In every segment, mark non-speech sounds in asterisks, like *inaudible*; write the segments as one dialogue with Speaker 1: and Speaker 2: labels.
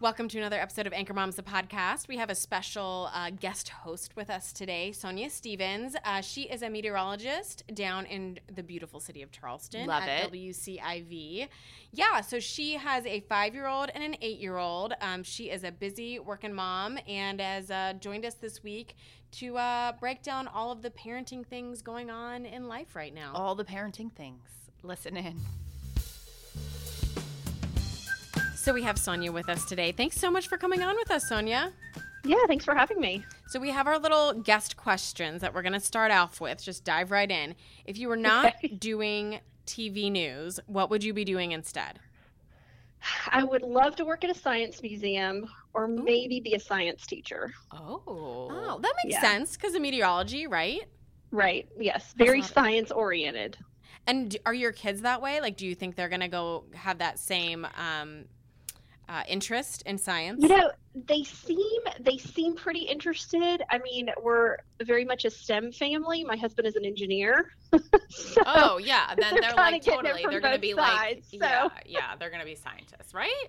Speaker 1: Welcome to another episode of Anchor Moms, the podcast. We have a special uh, guest host with us today, Sonia Stevens. Uh, she is a meteorologist down in the beautiful city of Charleston
Speaker 2: Love
Speaker 1: at
Speaker 2: it.
Speaker 1: WCIV. Yeah, so she has a five year old and an eight year old. Um, she is a busy working mom and has uh, joined us this week to uh, break down all of the parenting things going on in life right now.
Speaker 2: All the parenting things. Listen in.
Speaker 1: So we have Sonia with us today. Thanks so much for coming on with us, Sonia.
Speaker 3: Yeah, thanks for having me.
Speaker 1: So we have our little guest questions that we're going to start off with. Just dive right in. If you were not *laughs* doing TV news, what would you be doing instead?
Speaker 3: I would love to work at a science museum or maybe be a science teacher.
Speaker 2: Oh.
Speaker 1: Oh, that makes
Speaker 3: Yeah.
Speaker 1: sense because of meteorology, right?
Speaker 3: Right. Yes. Very
Speaker 1: not-
Speaker 3: science oriented.
Speaker 1: And are your kids that way? Like, do you think they're going to go have that same um, uh, interest in science?
Speaker 3: You know, they seem they seem pretty interested. I mean, we're very much a STEM family. My husband is an engineer. *laughs* So-
Speaker 2: Oh yeah, then
Speaker 3: They're
Speaker 2: they're, like totally. They're gonna be
Speaker 3: sides,
Speaker 2: like,
Speaker 3: so.
Speaker 2: yeah, yeah, they're gonna be scientists, right?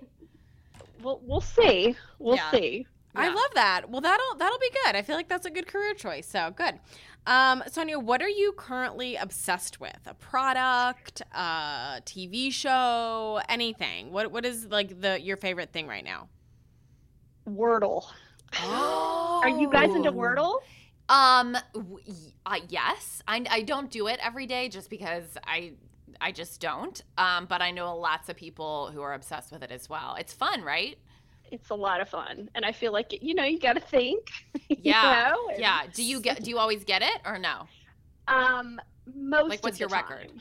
Speaker 3: We'll we'll see. We'll
Speaker 1: Yeah.
Speaker 3: see.
Speaker 1: I love that. Well, that'll that'll be good. I feel like that's a good career choice. So good. Um, Sonia, what are you currently obsessed with? A product, a TV show, anything? What what is like the your favorite thing right now?
Speaker 3: Wordle.
Speaker 2: Oh.
Speaker 3: Are you guys into Wordle?
Speaker 2: Um, w- y- uh, yes. I I don't do it every day just because I I just don't. Um, but I know lots of people who are obsessed with it as well. It's fun, right?
Speaker 3: It's a lot of fun, and I feel like you know you got to think. *laughs* you
Speaker 2: Yeah.
Speaker 3: know,
Speaker 2: Yeah. Do you get? Do you always get it or no?
Speaker 3: Um, most.
Speaker 2: Like, what's your record?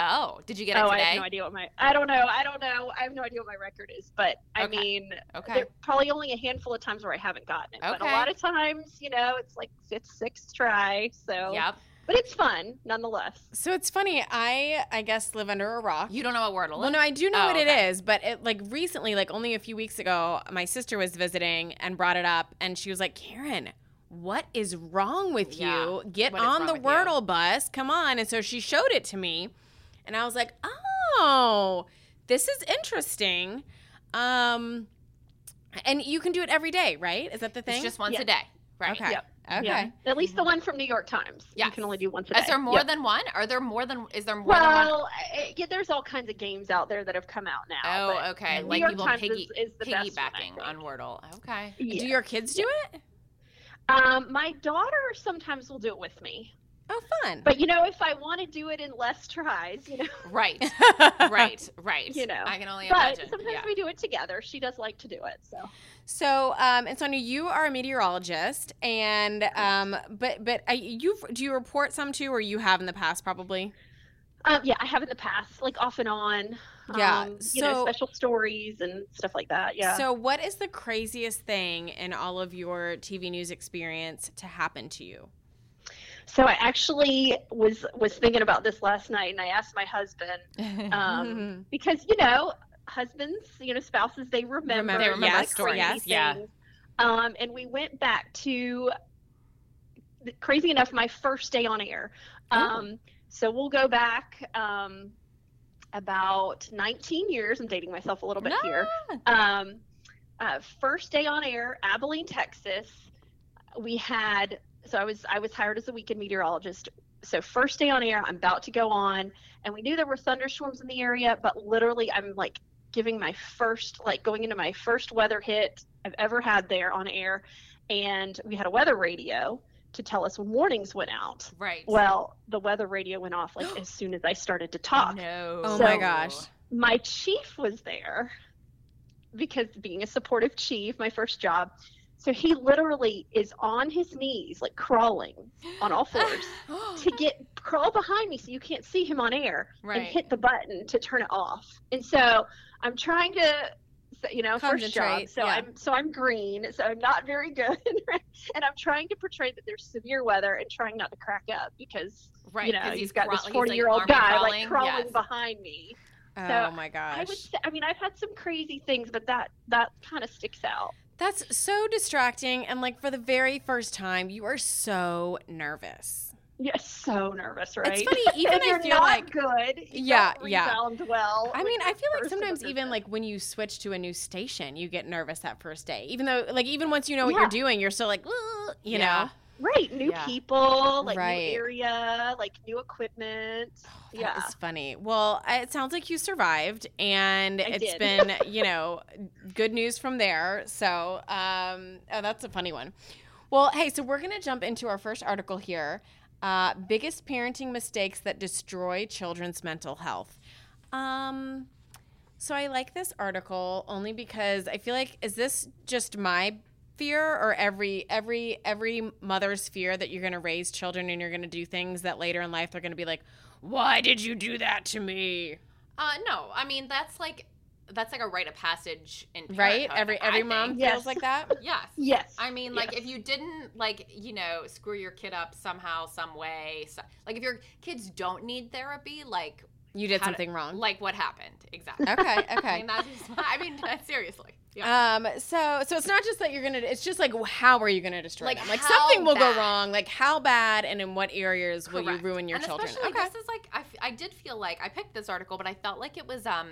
Speaker 2: Oh, did you get it
Speaker 3: oh,
Speaker 2: today?
Speaker 3: I have no idea what my. I don't know. I don't know. I have no idea what my record is, but I
Speaker 2: Okay.
Speaker 3: mean,
Speaker 2: Okay.
Speaker 3: probably only a handful of times where I haven't gotten it. But a lot of times, you know, it's like fifth, sixth try. So.
Speaker 2: Yep.
Speaker 3: But it's fun nonetheless.
Speaker 1: So it's funny. I I guess live under a rock.
Speaker 2: You don't know what Wordle
Speaker 1: Well, no, I do know
Speaker 2: Oh,
Speaker 1: what
Speaker 2: okay.
Speaker 1: it is, but it like recently, like only a few weeks ago, my sister was visiting and brought it up, and she was like, "Karen, what is wrong with
Speaker 2: Yeah,
Speaker 1: you? Get
Speaker 2: what is
Speaker 1: on the
Speaker 2: with you?"
Speaker 1: Wordle bus, come on!" And so she showed it to me, and I was like, "Oh, this is interesting." Um, and you can do it every day, right? Is that the thing?
Speaker 2: It's just once
Speaker 3: Yeah.
Speaker 2: a day, right?
Speaker 1: okay.
Speaker 3: Yep.
Speaker 1: Okay.
Speaker 3: Yeah. At least the one from New York Times. You can only do once a day.
Speaker 2: Is there more
Speaker 3: Yep.
Speaker 2: than one? Are there more than? Is there more than one?
Speaker 3: Well, I- yeah, there's all kinds of games out there that have come out now.
Speaker 2: Oh,
Speaker 3: but
Speaker 2: okay.
Speaker 3: New
Speaker 2: Like
Speaker 3: York
Speaker 2: people
Speaker 3: Times
Speaker 2: piggy,
Speaker 3: is, is the best one,
Speaker 2: piggybacking on. Wordle. Okay.
Speaker 3: Yeah.
Speaker 1: Do your kids do it?
Speaker 3: Um, my daughter sometimes will do it with me.
Speaker 1: Oh, fun.
Speaker 3: But you know, if I want to do it in less tries, you know,
Speaker 2: Right. *laughs* right. Right.
Speaker 3: You know,
Speaker 2: I can only imagine.
Speaker 3: but
Speaker 2: imagine.
Speaker 3: sometimes
Speaker 2: yeah.
Speaker 3: we do it together. She does like to do it, so.
Speaker 1: So, um, and Sonia, you are a meteorologist, and um, but but uh, you do you report some too, or you have in the past probably?
Speaker 3: Um, yeah, I have in the past, like off and on.
Speaker 1: Yeah,
Speaker 3: Um, you know,
Speaker 1: so-
Speaker 3: special stories and stuff like that. Yeah.
Speaker 1: So, what is the craziest thing in all of your TV news experience to happen to you?
Speaker 3: So I actually was was thinking about this last night, and I asked my husband *laughs* um, *laughs* because you know husbands, you know spouses, they remember,
Speaker 1: Remember,
Speaker 2: They remember
Speaker 1: yes,
Speaker 2: stories,
Speaker 3: crazy
Speaker 2: yeah.
Speaker 3: Um, and we went back to crazy enough, my first day on air.
Speaker 1: Oh.
Speaker 3: Um, so we'll go back um, about 19 years. I'm dating myself a little bit here. Um, uh, first day on air, Abilene, Texas. We had so I was I was hired as a weekend meteorologist. So first day on air, I'm about to go on, and we knew there were thunderstorms in the area, but literally I'm like giving my first like going into my first weather hit I've ever had there on air, and we had a weather radio to tell us when warnings went out.
Speaker 2: Right.
Speaker 3: Well, the weather radio went off like *gasps* as soon as I started to talk.
Speaker 2: no.
Speaker 1: Oh my gosh.
Speaker 3: My chief was there because being a supportive chief, my first job. So he literally is on his knees, like crawling on all fours *gasps* to get crawl behind me so you can't see him on air and hit the button to turn it off. And so I'm trying to, you know, first job. So
Speaker 1: yeah.
Speaker 3: I'm so I'm green, so I'm not very good, *laughs* and I'm trying to portray that there's severe weather and trying not to crack up because
Speaker 2: right.
Speaker 3: you know you've
Speaker 2: he's
Speaker 3: got
Speaker 2: crawl-
Speaker 3: this 40 year old
Speaker 2: army
Speaker 3: guy
Speaker 2: crawling.
Speaker 3: like crawling
Speaker 2: yes.
Speaker 3: behind me.
Speaker 1: Oh my gosh I
Speaker 3: would say, I mean, I've had some crazy things, but that that kind of sticks out.
Speaker 1: That's so distracting. And like for the very first time, you are so nervous.
Speaker 3: Yeah, so nervous, right?
Speaker 1: It's funny, *laughs* even
Speaker 3: if
Speaker 1: I
Speaker 3: you're
Speaker 1: feel
Speaker 3: not
Speaker 1: like-
Speaker 3: good. You
Speaker 1: Yeah, yeah.
Speaker 3: well.
Speaker 1: I mean, I feel like
Speaker 3: first in the
Speaker 1: sometimes even like when you switch to a new station, you get nervous that first day. Even though, like, even once you know what
Speaker 3: Yeah.
Speaker 1: you're doing, you're still like, you
Speaker 2: Yeah.
Speaker 1: know.
Speaker 3: right, new
Speaker 2: Yeah.
Speaker 3: people, like
Speaker 1: Right.
Speaker 3: new area, like new equipment.
Speaker 1: That
Speaker 3: yeah,
Speaker 1: it's funny. Well, it sounds like you survived, and
Speaker 3: I
Speaker 1: it's
Speaker 3: did.
Speaker 1: been, *laughs* you know, good news from there. So, um, oh, that's a funny one. Well, hey, so we're gonna jump into our first article here. Uh, biggest parenting mistakes that destroy children's mental health. Um, so I like this article only because I feel like is this just my fear or every every every mother's fear that you're going to raise children and you're going to do things that later in life they're going to be like, "Why did you do that to me?"
Speaker 2: Uh, no, I mean that's like that's like a rite of passage in
Speaker 1: Right?
Speaker 2: parenthood,
Speaker 1: Every
Speaker 2: I
Speaker 1: every
Speaker 2: think.
Speaker 1: mom
Speaker 3: Yes.
Speaker 1: feels like that. *laughs*
Speaker 2: Yes.
Speaker 3: yes.
Speaker 2: I mean, like
Speaker 3: Yes.
Speaker 2: if you didn't like, you know, screw your kid up somehow, some way, so, like if your kids don't need therapy, like
Speaker 1: You did
Speaker 2: how to-
Speaker 1: something wrong.
Speaker 2: like what happened exactly.
Speaker 1: Okay, *laughs*
Speaker 2: I
Speaker 1: okay.
Speaker 2: mean, that's just, I mean, *laughs* seriously. Yeah.
Speaker 1: Um, so so it's not just that you're gonna. It's just like how are you gonna destroy
Speaker 2: Like,
Speaker 1: them? Like something will go wrong. Like how bad and in what areas will you ruin your
Speaker 2: and
Speaker 1: children?
Speaker 2: Especially this is like I, I did feel like I picked this article, but I felt like it was um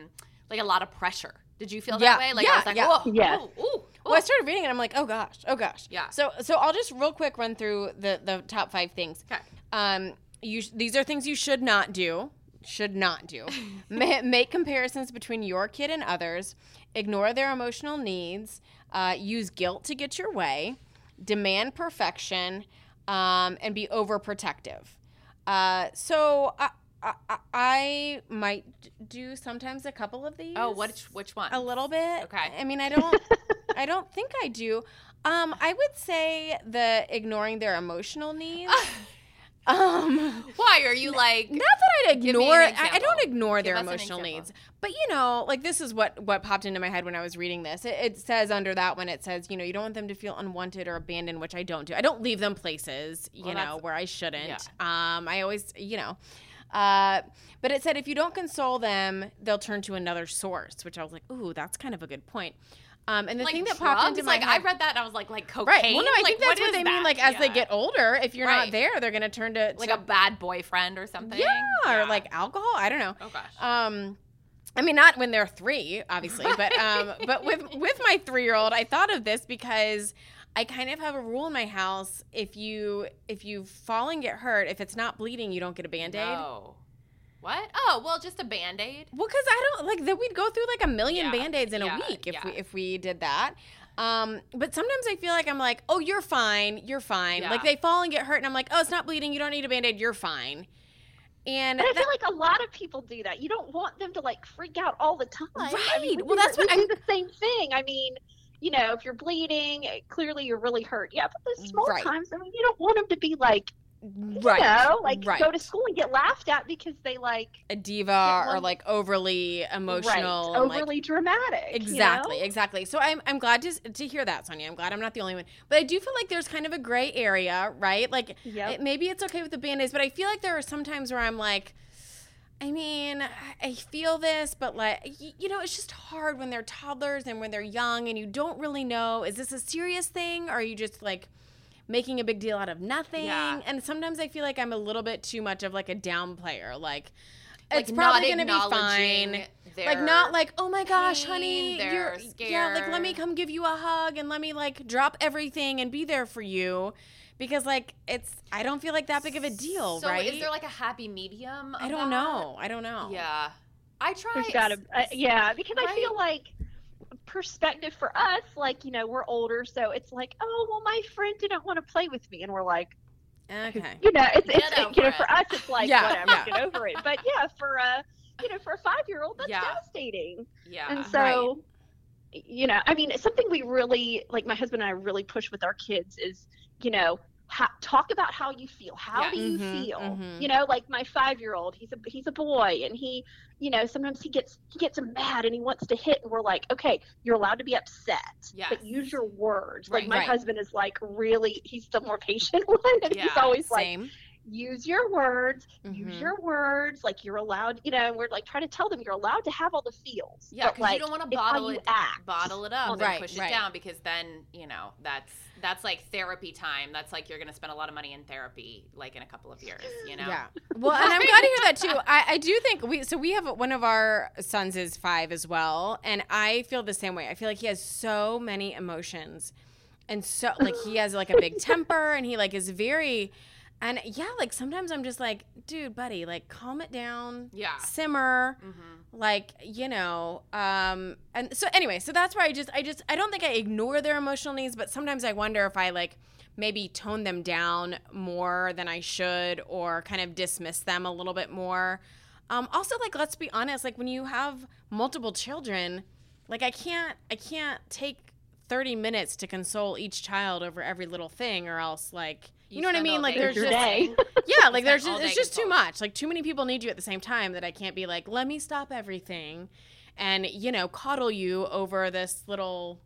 Speaker 2: like a lot of pressure. Did you feel
Speaker 1: Yeah,
Speaker 2: that way? Like
Speaker 1: yeah,
Speaker 2: I was like,
Speaker 1: yeah.
Speaker 2: oh,
Speaker 3: Yes.
Speaker 2: oh, ooh,
Speaker 1: Well, I started reading it. I'm like, oh gosh, oh gosh.
Speaker 2: Yeah.
Speaker 1: So so I'll just real quick run through the the top five things.
Speaker 2: Okay.
Speaker 1: Um, you sh- these are things you should not do. Should not do. *laughs* Ma- make comparisons between your kid and others. Ignore their emotional needs. Uh, use guilt to get your way. Demand perfection. Um, and be overprotective. Uh, so I, I, I- I might do sometimes a couple of these.
Speaker 2: Oh, which which one?
Speaker 1: a little bit.
Speaker 2: Okay.
Speaker 1: I mean, I don't. *laughs* I don't think I do. Um, I would say the ignoring their emotional needs. *laughs* um,
Speaker 2: Why are you like?
Speaker 1: not that I'd
Speaker 2: Give me
Speaker 1: ignore. I, I don't ignore their
Speaker 2: Give us an
Speaker 1: emotional needs, but you know, like this is what what popped into my head when I was reading this. It, it says under that one, it says, you know, you don't want them to feel unwanted or abandoned, which I don't do. I don't leave them places, you
Speaker 2: Well,
Speaker 1: know, where I shouldn't.
Speaker 2: yeah.
Speaker 1: Um, I always, you know. Uh, but it said if you don't console them, they'll turn to another source, which I was like, ooh, that's kind of a good point. Um, and the
Speaker 2: like
Speaker 1: thing that
Speaker 2: drugs?
Speaker 1: popped into my
Speaker 2: like
Speaker 1: head,
Speaker 2: I read that and I was like like cocaine.
Speaker 1: right? Well, no, I
Speaker 2: like,
Speaker 1: think that's what they mean. Like as they get older, if you're
Speaker 2: Right.
Speaker 1: not there, they're gonna turn to
Speaker 2: like a bad boyfriend or something.
Speaker 1: yeah, or like alcohol. I don't know.
Speaker 2: oh gosh.
Speaker 1: Um, I mean, not when they're three, obviously, but um, *laughs* but with with my three year old, I thought of this because I kind of have a rule in my house: if you if you fall and get hurt, if it's not bleeding, you don't get a band aid.
Speaker 2: No. What? Oh, well, just a band aid.
Speaker 1: Well, because I don't like that we'd go through like a million
Speaker 2: Yeah,
Speaker 1: band aids in
Speaker 2: yeah,
Speaker 1: a week if
Speaker 2: yeah.
Speaker 1: we if we did that. Um, but sometimes I feel like I'm like, oh, you're fine, you're fine.
Speaker 2: Yeah.
Speaker 1: Like they fall and get hurt, and I'm like, oh, it's not bleeding, you don't need a band aid, you're fine. And
Speaker 3: But I
Speaker 1: that-
Speaker 3: feel like a lot of people do that. You don't want them to like freak out all the time. I mean,
Speaker 1: Right.
Speaker 3: we
Speaker 1: Well,
Speaker 3: do
Speaker 1: that's
Speaker 3: the-
Speaker 1: what I'm-
Speaker 3: do the same thing. I mean, you know, if you're bleeding, eh, clearly you're really hurt. Yeah, but the small
Speaker 1: Right.
Speaker 3: times, I mean, you don't want them to be like,
Speaker 1: right,
Speaker 3: you know, like
Speaker 1: right.
Speaker 3: go to school and get laughed at because they like
Speaker 1: a diva or like overly emotional,
Speaker 3: right,
Speaker 1: and, like,
Speaker 3: overly dramatic. you
Speaker 1: Exactly,
Speaker 3: know?
Speaker 1: exactly. So I'm, I'm glad to, to hear that, Sonia. I'm glad I'm not the only one. But I do feel like there's kind of a gray area, right? Like
Speaker 3: Yep.
Speaker 1: it- maybe it's okay with the band aids, but I feel like there are some times where I'm like, I mean, I feel this, but like, you know, it's just hard when they're toddlers and when they're young and you don't really know is this a serious thing or are you just like making a big deal out of nothing?
Speaker 2: Yeah.
Speaker 1: And sometimes I feel like I'm a little bit too much of like a down player. Like,
Speaker 2: Like,
Speaker 1: it's probably going to be fine
Speaker 2: acknowledging
Speaker 1: like not like oh my gosh
Speaker 2: pain,
Speaker 1: honey you're scared. yeah like let me come give you a hug and let me like drop everything and be there for you because like it's i don't feel like that big of a deal
Speaker 2: so
Speaker 1: right
Speaker 2: Is there like a happy medium?
Speaker 1: i don't
Speaker 2: that?
Speaker 1: know i don't know
Speaker 2: Yeah, I try.
Speaker 3: There's got to, uh, yeah, because I feel like perspective for us, like, you know, we're older, so it's like, oh, well, my friend didn't want to play with me. And we're like,
Speaker 1: Okay.
Speaker 3: you know, it's, it's
Speaker 2: over
Speaker 3: you know,
Speaker 2: it.
Speaker 3: for us, it's like,
Speaker 1: Yeah,
Speaker 3: whatever,
Speaker 1: yeah.
Speaker 3: get over it. But yeah, for a, you know, for a five year old, that's
Speaker 2: Yeah.
Speaker 3: devastating.
Speaker 2: Yeah.
Speaker 3: And so, you know, I mean, it's something we really, like my husband and I really push with our kids is, you know, ha- talk about how you feel. How
Speaker 2: Yeah.
Speaker 3: do you
Speaker 1: Mhm,
Speaker 3: feel?
Speaker 1: mhm.
Speaker 3: You know, like my five year old, he's a he's a boy, and he, you know, sometimes he gets he gets mad and he wants to hit, and we're like, okay, you're allowed to be upset,
Speaker 2: Yes.
Speaker 3: but use your words. Like my
Speaker 1: Right.
Speaker 3: husband is like really, he's the more *laughs* patient one, and he's
Speaker 2: Yeah,
Speaker 3: always like,
Speaker 1: Same.
Speaker 3: Use your words, use
Speaker 1: Mhm.
Speaker 3: your words. Like you're allowed, you know, and we're like trying to tell them you're allowed to have all the feels.
Speaker 2: Yeah, because
Speaker 3: like,
Speaker 2: you don't want to bottle
Speaker 3: you
Speaker 2: it,
Speaker 3: act.
Speaker 2: bottle it up, and
Speaker 1: Right,
Speaker 2: push it down because then you know that's that's like therapy time. That's like you're gonna spend a lot of money in therapy, like in a couple of years. You know.
Speaker 1: Yeah. *laughs* Well, and I'm glad to hear that too. *laughs* I, I do think we so we have one of our sons is five as well, and I feel the same way. I feel like he has so many emotions, and so like he has like a big temper, and he like is very, and yeah, like sometimes I'm just like, dude, buddy, like calm it down,
Speaker 2: Yeah.
Speaker 1: simmer,
Speaker 2: Mm-hmm.
Speaker 1: like you know um and so anyway so that's why i just i just i don't think i ignore their emotional needs but sometimes i wonder if i like maybe tone them down more than i should or kind of dismiss them a little bit more um also like let's be honest like when you have multiple children like i can't i can't take 30 minutes to console each child over every little thing or else like you,
Speaker 2: You
Speaker 1: know what i mean like there's just
Speaker 3: day. *laughs* *laughs*
Speaker 1: yeah, like there's just, it's just too much. Like too many people need you at the same time that I can't be like, let me stop everything, and you know, coddle you over this little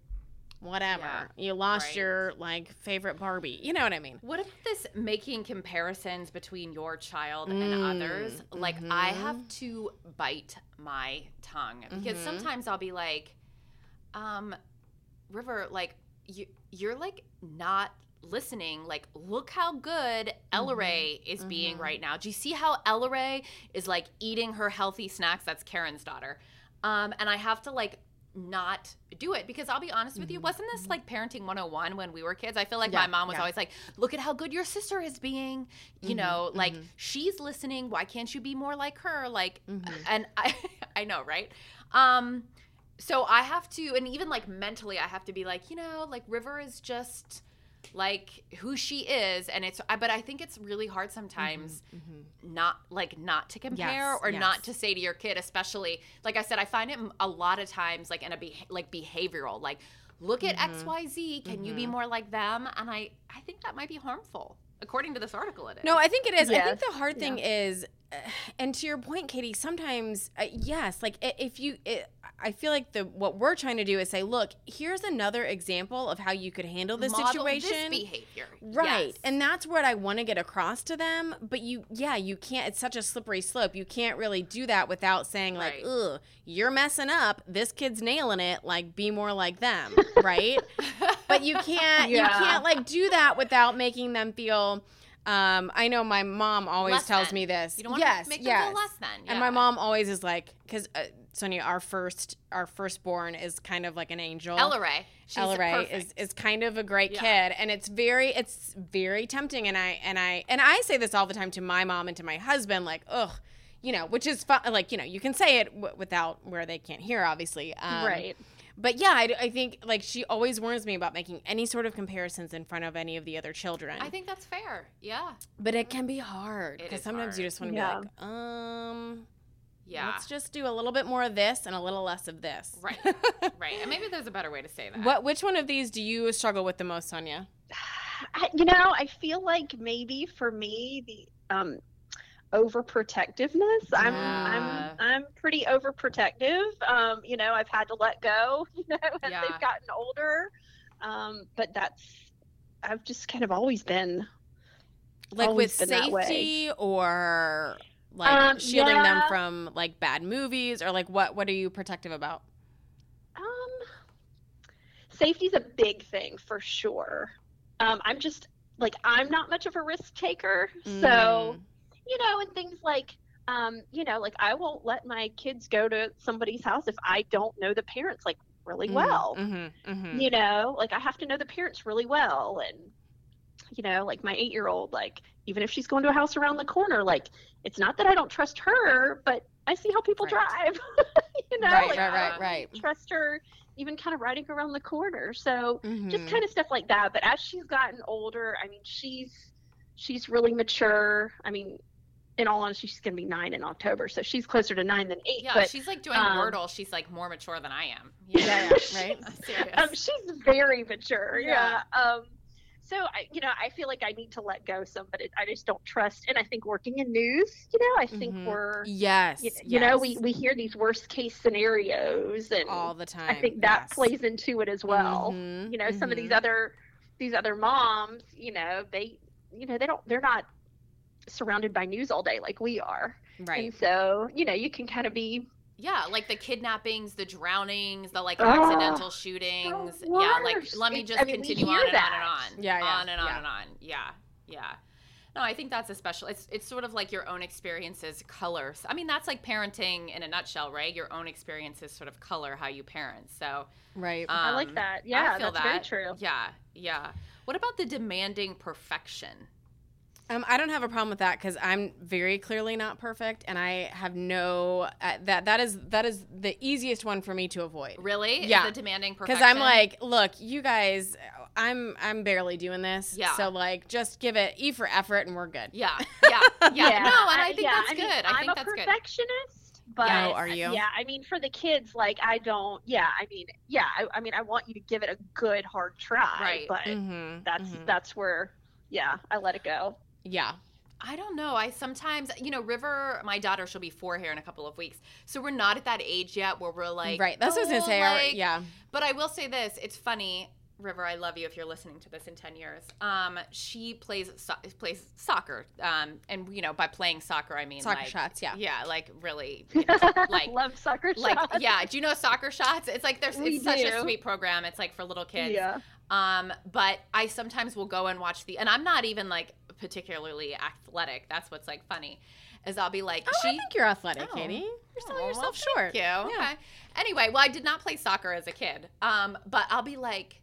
Speaker 1: whatever.
Speaker 2: Yeah,
Speaker 1: you lost
Speaker 2: right.
Speaker 1: your like favorite Barbie. You know what I mean?
Speaker 2: What about this making comparisons between your child and
Speaker 1: Mm,
Speaker 2: others? Like I
Speaker 1: mhm.
Speaker 2: have to bite my tongue because
Speaker 1: Mhm.
Speaker 2: sometimes I'll be like, um, River, like you you're like not listening. Like, look how good Ella Ray is being
Speaker 1: Mhm.
Speaker 2: right now. Do you see how Ella Ray is like eating her healthy snacks? That's Karen's daughter. Um, and I have to like not do it because I'll be honest with you, wasn't this like parenting 101 when we were kids? I feel like
Speaker 1: Yeah,
Speaker 2: my mom was
Speaker 1: yeah.
Speaker 2: always like, look at how good your sister is being. You
Speaker 1: Mhm,
Speaker 2: know, like
Speaker 1: mhm.
Speaker 2: she's listening. Why can't you be more like her? Like,
Speaker 1: Mhm. *laughs*
Speaker 2: and I, *laughs* I know, right? Um, so I have to, and even like mentally, I have to be like, you know, like River is just like who she is, and it's. But I think it's really hard sometimes
Speaker 1: Mhm.
Speaker 2: not like not to compare
Speaker 1: Yes,
Speaker 2: or not to say to your kid, especially like I said, I find it a lot of times like in a be- like behavioral, like look at
Speaker 1: Mm-hmm.
Speaker 2: X Y Z, can you be more like them? And I I think that might be harmful, according to this article. It is.
Speaker 1: No, I think it is. I think the hard thing is, uh, and to your point, Katie, sometimes uh, yes, like if you, it, I feel like the what we're trying to do is say, look, here's another example of how you could handle this
Speaker 2: Model this
Speaker 1: situation.
Speaker 2: behavior,
Speaker 1: Right.
Speaker 2: Yes.
Speaker 1: And that's what I want to get across to them. But you, yeah, you can't, it's such a slippery slope. You can't really do that without saying, like,
Speaker 2: Right.
Speaker 1: ugh, you're messing up. This kid's nailing it. Like, be more like them. *laughs* Right. but you can't, you can't, like, do that without making them feel. Um, I know my mom always
Speaker 2: Less
Speaker 1: tells
Speaker 2: than.
Speaker 1: me this.
Speaker 2: You don't want
Speaker 1: yes,
Speaker 2: to make them
Speaker 1: yes.
Speaker 2: feel less than.
Speaker 1: And my mom always is like, because uh, Sonia, our first, our firstborn is kind of like an angel.
Speaker 2: Ella Ray. She's
Speaker 1: Ella Ray is, is kind of a great
Speaker 2: Yeah.
Speaker 1: kid and it's very it's very tempting and I and I and I say this all the time to my mom and to my husband like ugh you know which is fun like you know you can say it w- without where they can't hear obviously um,
Speaker 3: right.
Speaker 1: But yeah I, I think like she always warns me about making any sort of comparisons in front of any of the other children
Speaker 2: I think that's fair. Yeah.
Speaker 1: but it can be hard because
Speaker 2: is
Speaker 1: sometimes you just want to
Speaker 3: Yeah.
Speaker 1: be like um
Speaker 2: Yeah.
Speaker 1: let's just do a little bit more of this and a little less of this
Speaker 2: Right. *laughs* right. And maybe there's a better way to say that.
Speaker 1: what which one of these do you struggle with the most sonia *sighs*
Speaker 3: I, you know, I feel like maybe for me the um overprotectiveness. I'm I'm I'm pretty overprotective. Um, you know, I've had to let go, *laughs* you know, as
Speaker 2: Yeah.
Speaker 3: they've gotten older. Um, but that's I've just kind of always been
Speaker 1: like
Speaker 3: always
Speaker 1: with
Speaker 3: been
Speaker 1: safety or like
Speaker 3: Um,
Speaker 1: shielding them from like bad movies or like what what are you protective about
Speaker 3: Um, safety's a big thing for sure. Um, I'm just like I'm not much of a risk taker,
Speaker 1: Mm.
Speaker 3: You know, and things like um, you know, like I won't let my kids go to somebody's house if I don't know the parents like really well.
Speaker 1: mm-hmm, mm-hmm.
Speaker 3: You know, like I have to know the parents really well, and you know, like my eight year old, like even if she's going to a house around the corner, like it's not that I don't trust her, but I see how people
Speaker 1: Right.
Speaker 3: drive. *laughs* you know,
Speaker 1: Right,
Speaker 3: like,
Speaker 1: right, right, right.
Speaker 3: Trust her, even kind of riding around the corner. So just
Speaker 1: Mhm.
Speaker 3: kind of stuff like that. But as she's gotten older, I mean, she's she's really mature. I mean, in all honesty, she's gonna be nine in October, so she's closer to nine than eight.
Speaker 2: Yeah,
Speaker 3: but
Speaker 2: she's like doing
Speaker 3: um,
Speaker 2: Wordle. She's like more mature than I am. *laughs*
Speaker 3: Yeah, *laughs*
Speaker 1: right?
Speaker 2: I'm *laughs* serious.
Speaker 3: um, she's very mature.
Speaker 2: Yeah.
Speaker 3: Yeah. Um, so I, you know, I feel like I need to let go some, but it, I just don't trust. And I think working in news, you know, I think
Speaker 1: Mhm.
Speaker 3: we're,
Speaker 1: Yes.
Speaker 3: you, you know, we we hear these worst case scenarios, and
Speaker 1: all the time.
Speaker 3: I think that
Speaker 1: yes.
Speaker 3: plays into it as well.
Speaker 1: Mhm,
Speaker 3: You know, some of these
Speaker 1: mhm.
Speaker 3: other these other moms, you know, they, you know, they don't, they're not surrounded by news all day like we are,
Speaker 1: right.
Speaker 3: and so you know, you can kind of be
Speaker 2: Yeah, like the kidnappings, the drownings, the like
Speaker 3: Ugh,
Speaker 2: accidental shootings.
Speaker 3: the
Speaker 2: Yeah, like let me just
Speaker 3: I mean,
Speaker 2: continue on and on and
Speaker 3: that.
Speaker 2: on.
Speaker 1: Yeah, yeah,
Speaker 2: On and on
Speaker 1: yeah.
Speaker 2: and on. Yeah. Yeah. No, I think that's a special. It's it's sort of like your own experiences colors. I mean, that's like parenting in a nutshell, right? Your own experiences sort of color how you parent. So
Speaker 1: Right.
Speaker 3: I like
Speaker 2: um,
Speaker 3: that. Yeah,
Speaker 2: I feel
Speaker 3: that's
Speaker 2: that.
Speaker 3: very true.
Speaker 2: Yeah, yeah. What about the demanding perfection?
Speaker 1: Um, I don't have a problem with that because I'm very clearly not perfect, and I have no uh, that that is that is the easiest one for me to avoid.
Speaker 2: Really?
Speaker 1: Yeah.
Speaker 2: The demanding perfection?
Speaker 1: Because I'm like, look, you guys, I'm I'm barely doing this.
Speaker 2: Yeah.
Speaker 1: So like, just give it E for effort, and we're good.
Speaker 2: Yeah, *laughs* yeah, yeah. No, and I think
Speaker 3: yeah,
Speaker 2: that's
Speaker 3: I mean,
Speaker 2: good. I
Speaker 3: I'm
Speaker 2: think
Speaker 3: a
Speaker 2: that's good.
Speaker 3: perfectionist, but
Speaker 1: Oh, are you?
Speaker 3: Yeah, I mean, for the kids, like I don't. Yeah, I mean, yeah, I, I mean, I want you to give it a good hard try,
Speaker 2: Right.
Speaker 3: but
Speaker 1: Mm-hmm.
Speaker 3: that's that's where, yeah, I let it go.
Speaker 1: Yeah.
Speaker 2: I don't know. I sometimes, you know, River, my daughter, she'll be four here in a couple of weeks. So we're not at that age yet where we're like,
Speaker 1: right. That's what I was
Speaker 2: "Oh,
Speaker 1: gonna say.
Speaker 2: Like-"
Speaker 1: yeah.
Speaker 2: But I will say this: it's funny, River. I love you if you're listening to this in ten years. Um, she plays so- plays soccer, um, and you know, by playing soccer, I mean
Speaker 1: Soccer
Speaker 2: like,
Speaker 1: shots. Yeah.
Speaker 2: yeah, like really, *laughs* you know, like.
Speaker 3: love soccer
Speaker 2: Like
Speaker 3: shots.
Speaker 2: yeah, do you know soccer shots? It's like there's
Speaker 3: We
Speaker 2: it's such a sweet program. It's like for little kids.
Speaker 3: Yeah.
Speaker 2: Um, but I sometimes will go and watch the, and I'm not even like particularly athletic. That's what's like funny, is I'll be like,
Speaker 1: Oh,
Speaker 2: she.
Speaker 1: I think you're athletic,
Speaker 2: Oh.
Speaker 1: Katie. You're
Speaker 2: Oh,
Speaker 1: selling
Speaker 2: well,
Speaker 1: yourself
Speaker 2: thank
Speaker 1: short.
Speaker 2: you.
Speaker 1: Yeah.
Speaker 2: Okay. Anyway, well, I did not play soccer as a kid. Um, but I'll be like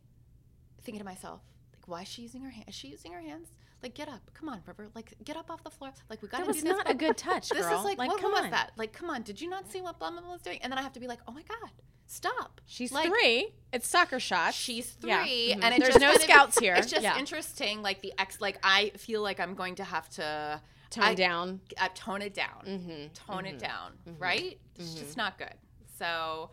Speaker 2: thinking to myself, like, why is she using her hand? Is she using her hands? Like, get up. Come on, River. Like, get up off the floor. Like, we got to
Speaker 1: That
Speaker 2: do
Speaker 1: was
Speaker 2: this.
Speaker 1: not a good touch,
Speaker 2: This
Speaker 1: girl.
Speaker 2: is like,
Speaker 1: like
Speaker 2: what,
Speaker 1: come
Speaker 2: what
Speaker 1: on.
Speaker 2: was that? Like, come on. Did you not see what blah blah blah was doing? And then I have to be like, oh my god, stop.
Speaker 1: She's
Speaker 2: Like,
Speaker 1: three. It's soccer shots.
Speaker 2: She's three,
Speaker 1: Yeah. Mhm.
Speaker 2: and it's
Speaker 1: There's
Speaker 2: just
Speaker 1: no scouts here.
Speaker 2: It's just
Speaker 1: Yeah.
Speaker 2: interesting, like the ex. Like I feel like I'm going to have to
Speaker 1: Tone
Speaker 2: I-
Speaker 1: down.
Speaker 2: uh, tone it down,
Speaker 1: Mm-hmm.
Speaker 2: tone it down,
Speaker 1: Mhm.
Speaker 2: right? It's
Speaker 1: Mhm.
Speaker 2: just not good. So,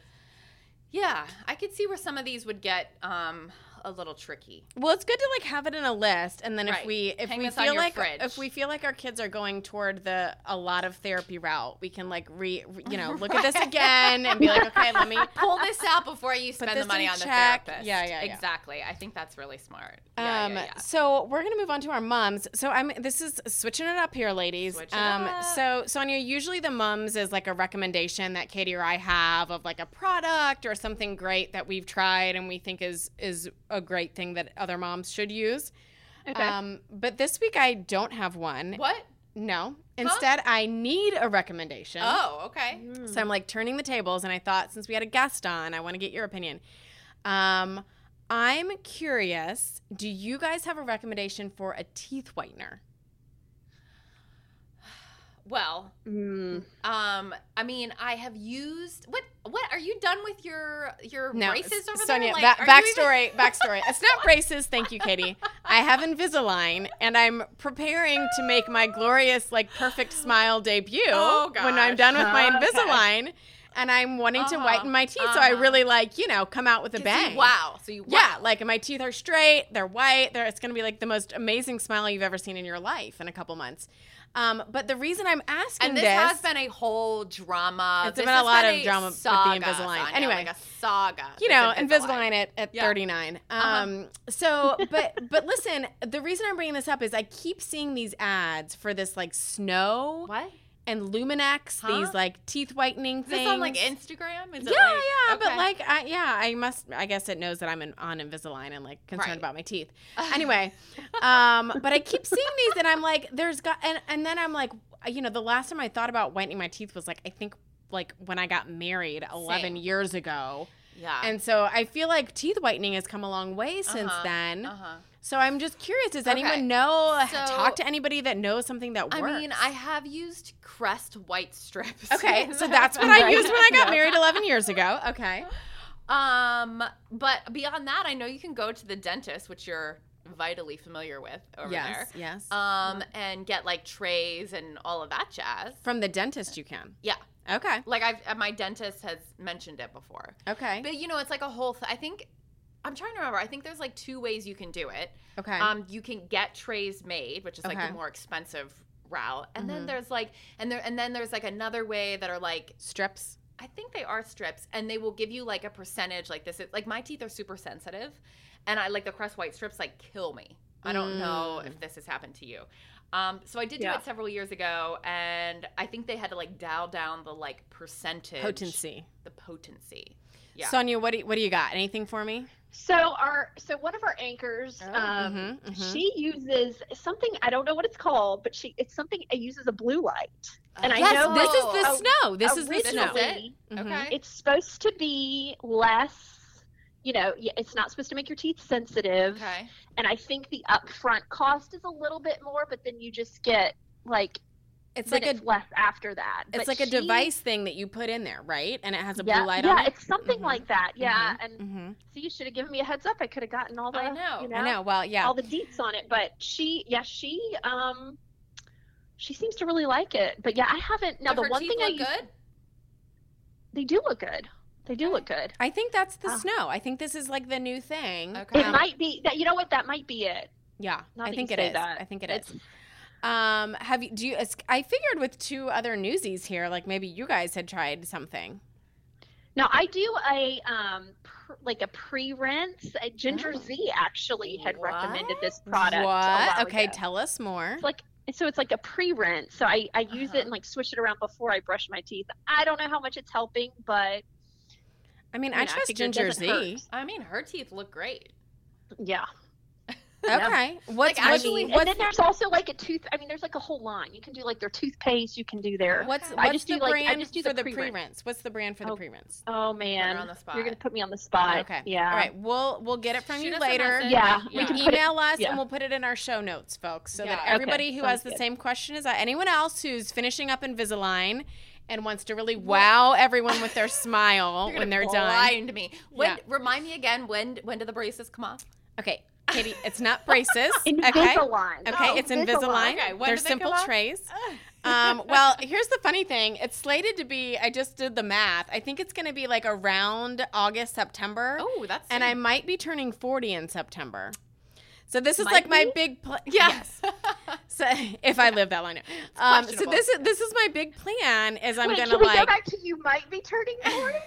Speaker 2: yeah, I could see where some of these would get um, a little tricky.
Speaker 1: Well, it's good to like have it in a list, and then if we if
Speaker 2: Hang
Speaker 1: we feel like
Speaker 2: fridge.
Speaker 1: if we feel like our kids are going toward the a lot of therapy route, we can like re, re- you know look at this *laughs* again and be like, okay, let me. *laughs*
Speaker 2: Pull this out before you spend the money on the
Speaker 1: check.
Speaker 2: therapist.
Speaker 1: Yeah, yeah, yeah.
Speaker 2: Exactly. I think that's really smart. Yeah,
Speaker 1: Um,
Speaker 2: yeah,
Speaker 1: so we're gonna move on to our mums. So I'm this is switching it up here, ladies. Um,
Speaker 2: up.
Speaker 1: so Sonia, usually the mums is like a recommendation that Katie or I have of like a product or something great that we've tried and we think is is a great thing that other moms should use.
Speaker 3: Okay.
Speaker 1: Um, but this week I don't have one.
Speaker 2: What?
Speaker 1: No. Instead, I need a recommendation.
Speaker 2: Oh, okay.
Speaker 1: So I'm like turning the tables, and I thought since we had a guest on, I want to get your opinion. Um, I'm curious. Do you guys have a recommendation for a teeth whitener?
Speaker 2: Well,
Speaker 3: Mm.
Speaker 2: um, I mean, I have used what? What are you done with your your
Speaker 1: No,
Speaker 2: braces over
Speaker 1: Sonia.
Speaker 2: there?
Speaker 1: ba-
Speaker 2: are you even-
Speaker 1: backstory. backstory. It's *laughs* not braces. Thank you, Katie. I have Invisalign, and I'm preparing to make my glorious, like, perfect *gasps* smile debut
Speaker 2: Oh,
Speaker 1: when I'm done with my
Speaker 3: Okay.
Speaker 1: Invisalign. And I'm wanting to
Speaker 2: Uh-huh,
Speaker 1: whiten my teeth, so I
Speaker 2: uh-huh.
Speaker 1: really like, you know, come out with a
Speaker 2: 'Cause you-
Speaker 1: bang.
Speaker 2: wow. So you
Speaker 1: Yeah, like my teeth are straight, they're white. They're, it's going to be like the most amazing smile you've ever seen in your life in a couple months. Um, but the reason I'm asking
Speaker 2: And this, has been a whole drama.
Speaker 1: It's
Speaker 2: This
Speaker 1: been a lot
Speaker 2: been
Speaker 1: of
Speaker 2: a
Speaker 1: drama with the
Speaker 2: saga,
Speaker 1: Invisalign.
Speaker 2: Sonia,
Speaker 1: Anyway.
Speaker 2: like a saga.
Speaker 1: you know, Invisalign at, at
Speaker 2: Yeah.
Speaker 1: 39.
Speaker 2: Uh-huh.
Speaker 1: Um, so, *laughs* but but listen, the reason I'm bringing this up is I keep seeing these ads for this like snow
Speaker 2: What?
Speaker 1: And Luminex,
Speaker 2: Huh?
Speaker 1: these like teeth whitening
Speaker 2: Is
Speaker 1: things.
Speaker 2: this on like Instagram? Is
Speaker 1: yeah,
Speaker 2: it like,
Speaker 1: yeah, but like, I, yeah, I must. I guess it knows that I'm in, on Invisalign and like concerned
Speaker 2: Right.
Speaker 1: about my teeth. *laughs* Anyway, um, but I keep seeing these, and I'm like, there's got, and and then I'm like, you know, the last time I thought about whitening my teeth was like, I think like when I got married 11
Speaker 2: Same.
Speaker 1: years ago,
Speaker 2: yeah.
Speaker 1: and so I feel like teeth whitening has come a long way since
Speaker 2: Uh-huh,
Speaker 1: then.
Speaker 2: Uh-huh.
Speaker 1: So I'm just curious. Does
Speaker 2: Okay.
Speaker 1: anyone know?
Speaker 2: So-
Speaker 1: talk to anybody that knows something that works.
Speaker 2: I mean, I have used Crest white strips.
Speaker 1: Okay, *laughs* so that's what *laughs* I used when I got married 11 years ago. *laughs* Okay.
Speaker 2: Um, but beyond that, I know you can go to the dentist, which you're vitally familiar with over there.
Speaker 1: yes. Yes.
Speaker 2: there. Um, and get like trays and all of that jazz.
Speaker 1: From the dentist, you can.
Speaker 2: Yeah,
Speaker 1: Okay.
Speaker 2: like I've my dentist has mentioned it before.
Speaker 1: Okay.
Speaker 2: But you know, it's like a whole. Th- I think I'm trying to remember. I think there's like two ways you can do it.
Speaker 1: Okay.
Speaker 2: Um, you can get trays made, which is like
Speaker 1: Okay.
Speaker 2: the more expensive route, and
Speaker 1: Mhm.
Speaker 2: then there's like, and there, and then there's like another way that are like
Speaker 1: Strips.
Speaker 2: I think they are strips, and they will give you like a percentage. Like this is like my teeth are super sensitive, and I like the Crest White strips like kill me. I don't know
Speaker 1: Mm.
Speaker 2: if this has happened to you. Um, so I did do
Speaker 3: Yeah.
Speaker 2: it several years ago, and I think they had to like dial down the like percentage
Speaker 1: Potency.
Speaker 2: the potency. Yeah.
Speaker 1: Sonia, what do you, what do you got? Anything for me?
Speaker 3: So our so one of our anchors,
Speaker 2: Oh,
Speaker 3: um,
Speaker 1: mhm, mhm.
Speaker 3: she uses something I don't know what it's called, but she it's something it uses a blue light, and I
Speaker 1: yes,
Speaker 3: know
Speaker 1: this is the snow. This is the snow.
Speaker 2: it?
Speaker 3: originally.
Speaker 2: Okay.
Speaker 3: it's supposed to be less. You know, it's not supposed to make your teeth sensitive,
Speaker 2: Okay.
Speaker 3: and I think the upfront cost is a little bit more, but then you just get like
Speaker 1: It's like a
Speaker 3: less after that.
Speaker 1: it's
Speaker 3: But
Speaker 1: like a device thing that you put in there, right? And it has a
Speaker 3: yeah,
Speaker 1: blue light
Speaker 3: yeah,
Speaker 1: on it.
Speaker 3: Yeah, it's something
Speaker 1: Mhm.
Speaker 3: like that. Yeah, and
Speaker 1: hmm
Speaker 3: so you should have given me a heads up. I could have gotten all the
Speaker 2: I know.
Speaker 3: you know,
Speaker 1: I know. Well, yeah.
Speaker 3: all the deets on it. But she, yeah, she, um, she seems to really like it. But yeah, I haven't. Now the one thing I
Speaker 2: look
Speaker 3: use,
Speaker 2: good.
Speaker 3: they do look good. They do look good.
Speaker 1: I think that's the
Speaker 3: Ah.
Speaker 1: snow. I think this is like the new thing.
Speaker 2: Okay.
Speaker 3: It
Speaker 1: Um,
Speaker 3: might be that. You know what? That might be it.
Speaker 1: Yeah, I think it is.
Speaker 3: that,
Speaker 1: I think it
Speaker 3: it's-
Speaker 1: is. Um, have you? Do you? I figured with two other newsies here, like maybe you guys had tried something.
Speaker 3: Now I do a um pr- like a pre-rinse. Uh, Ginger
Speaker 2: Oh.
Speaker 3: Zee actually had
Speaker 2: What?
Speaker 3: recommended this product.
Speaker 1: What? Okay,
Speaker 3: ago.
Speaker 1: tell us more.
Speaker 3: It's like so it's like a pre-rinse. So I I use
Speaker 2: Uh-huh.
Speaker 3: it and like swish it around before I brush my teeth. I don't know how much it's helping, but
Speaker 1: I mean,
Speaker 3: you
Speaker 1: I
Speaker 3: know,
Speaker 1: trust
Speaker 3: figure it
Speaker 1: Ginger
Speaker 3: doesn't
Speaker 1: Zee.
Speaker 3: hurt.
Speaker 2: I mean, her teeth look great.
Speaker 3: yeah.
Speaker 1: Okay, what's
Speaker 2: Like,
Speaker 1: what's,
Speaker 2: actually-
Speaker 3: and then there's also like a tooth. I mean, there's like a whole line. You can do like their toothpaste. You can do their.
Speaker 1: what's
Speaker 2: Okay.
Speaker 3: I
Speaker 1: what's
Speaker 3: just
Speaker 1: the
Speaker 3: do, like- I
Speaker 1: brand
Speaker 3: just do
Speaker 1: for
Speaker 3: the
Speaker 1: the
Speaker 3: pre-rinse.
Speaker 1: pre-rinse? What's the brand for the
Speaker 3: Oh.
Speaker 1: pre-rinse?
Speaker 3: Oh man,
Speaker 2: on the spot.
Speaker 3: you're gonna put me on the spot.
Speaker 1: Okay.
Speaker 3: Yeah.
Speaker 1: All right. We'll we'll get it from
Speaker 2: Shoot
Speaker 1: you later.
Speaker 2: message.
Speaker 3: Yeah,
Speaker 2: we can
Speaker 1: can
Speaker 3: put it-
Speaker 1: email us
Speaker 3: yeah.
Speaker 1: and we'll put it in our show notes, folks, so that everybody
Speaker 3: Okay,
Speaker 1: who
Speaker 3: sounds
Speaker 1: has the
Speaker 3: good.
Speaker 1: same question as I, anyone else who's finishing up Invisalign and wants to really wow everyone with their smile *laughs*
Speaker 2: You're
Speaker 1: when they're done.
Speaker 2: blind me. When
Speaker 1: Yeah.
Speaker 2: remind me again when when do the braces come off?
Speaker 1: Okay, Katie, it's not braces. *laughs* okay.
Speaker 3: Invisalign.
Speaker 1: Okay,
Speaker 3: Oh,
Speaker 1: it's Invisalign.
Speaker 2: Okay,
Speaker 1: They're
Speaker 2: do they
Speaker 1: simple trays. *laughs* um, well, here's the funny thing. It's slated to be. I just did the math. I think it's going to be like around August, September.
Speaker 2: Oh, that's
Speaker 1: and
Speaker 2: soon.
Speaker 1: I might be turning 40 in September. So this is
Speaker 3: Might
Speaker 1: like my big plan. *laughs*
Speaker 2: Yeah.
Speaker 1: Yes. So if I live that long. Um, so this is this is my big plan. Is I'm
Speaker 3: Wait,
Speaker 1: gonna
Speaker 3: can we go
Speaker 1: like.
Speaker 3: back to you might be turning 40?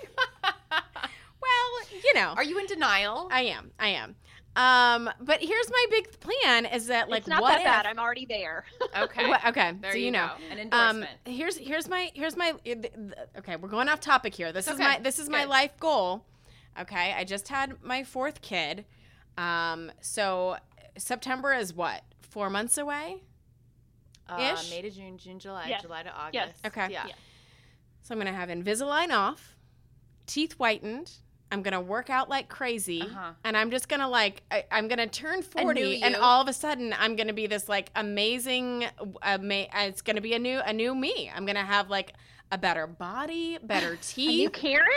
Speaker 1: Well, you know,
Speaker 2: Are you in denial?
Speaker 1: I am. I am. Um, but here's my big plan: is that like
Speaker 3: it's not
Speaker 1: what
Speaker 3: that
Speaker 1: if?
Speaker 3: bad. I'm already there. *laughs*
Speaker 2: okay.
Speaker 1: What- okay,
Speaker 2: There
Speaker 1: so
Speaker 2: you,
Speaker 1: you know.
Speaker 2: go. An
Speaker 1: Um,
Speaker 2: endorsement.
Speaker 1: here's here's my here's my th- th- okay. We're going off topic here. This is
Speaker 2: Okay,
Speaker 1: my this is my life goal. Okay, I just had my fourth kid. Um, so September is what four months away.
Speaker 2: uh,
Speaker 1: ish?
Speaker 2: May to June, June, July,
Speaker 3: Yes.
Speaker 2: July to August.
Speaker 3: Yes.
Speaker 1: Okay.
Speaker 2: Yeah.
Speaker 3: Yeah.
Speaker 1: So I'm gonna have Invisalign off, teeth whitened. I'm gonna work out like crazy,
Speaker 2: Uh-huh.
Speaker 1: and I'm just gonna like I, I'm gonna turn 40, and all of a sudden I'm gonna be this like amazing. Ama- it's gonna be a new a new me. I'm gonna have like a better body, better
Speaker 3: teeth.
Speaker 1: teeth.
Speaker 3: Karen?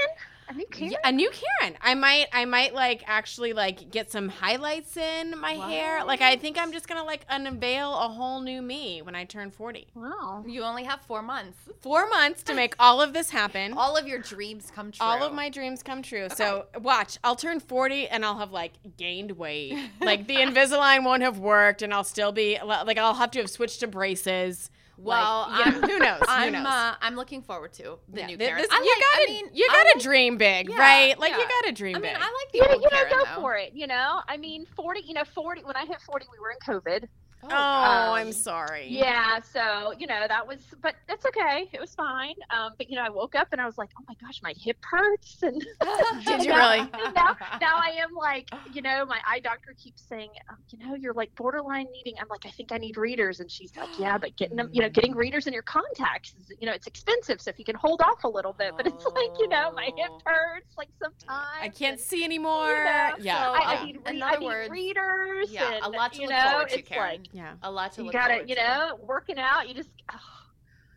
Speaker 3: A new Karen?
Speaker 1: Yeah, a new Karen. I might I might like actually like get some highlights in my hair. Like I think I'm just gonna like unveil a whole new me when I turn 40.
Speaker 3: Wow.
Speaker 2: You only have four months.
Speaker 1: Four months to make all of this happen.
Speaker 2: All of your dreams come true.
Speaker 1: all of my dreams come true. So watch, I'll turn 40 and I'll have like gained weight. *laughs* like the Invisalign won't have worked and I'll still be like I'll have to have switched to braces.
Speaker 2: Well,
Speaker 1: like, you know,
Speaker 2: I'm-
Speaker 1: who knows? Who
Speaker 2: I'm
Speaker 1: knows?
Speaker 2: uh, I'm looking forward to the
Speaker 1: Yeah,
Speaker 2: new
Speaker 1: th-
Speaker 2: Karen.
Speaker 1: this-
Speaker 2: I
Speaker 1: you
Speaker 2: like-
Speaker 1: gotta,
Speaker 2: I mean,
Speaker 1: you gotta
Speaker 2: like-
Speaker 1: dream big,
Speaker 2: Yeah,
Speaker 1: right? Like you gotta dream big.
Speaker 2: I mean,
Speaker 1: big.
Speaker 2: I like the
Speaker 3: You,
Speaker 2: old
Speaker 3: you know,
Speaker 2: Karen
Speaker 3: go
Speaker 2: though.
Speaker 3: for it. You know, I mean, 40. You know, 40. When I hit 40, we were in COVID.
Speaker 1: Oh,
Speaker 3: Um,
Speaker 1: I'm sorry.
Speaker 3: Yeah, so you know that was, but that's okay. It was fine. Um, but you know, I woke up and I was like, oh my gosh, my hip hurts, *laughs* and *laughs*
Speaker 1: Did you
Speaker 3: now-
Speaker 1: really?
Speaker 3: and now, *laughs* now I am like, you know, my eye doctor keeps saying, um, you know, you're like borderline needing. I'm like, I think I need readers, and she's like, yeah, but getting them, you know, getting *gasps* readers in your contacts, is, you know, it's expensive. So if you can hold off a little bit, but it's like, you know, my hip
Speaker 2: Oh.
Speaker 3: hurts like sometimes.
Speaker 1: I can't
Speaker 3: and,
Speaker 1: see anymore.
Speaker 3: you know,
Speaker 1: yeah.
Speaker 2: so,
Speaker 3: I, I need,
Speaker 2: in
Speaker 3: re-
Speaker 2: other
Speaker 3: I need
Speaker 2: words,
Speaker 3: readers.
Speaker 2: Yeah, a lot to
Speaker 3: you
Speaker 2: look
Speaker 3: know,
Speaker 2: forward to,
Speaker 3: it's
Speaker 2: Karen.
Speaker 3: like
Speaker 1: yeah.
Speaker 2: A lot to look at.
Speaker 3: you
Speaker 2: look
Speaker 3: gotta,
Speaker 2: forward
Speaker 3: you
Speaker 2: to.
Speaker 3: know, working out. You just,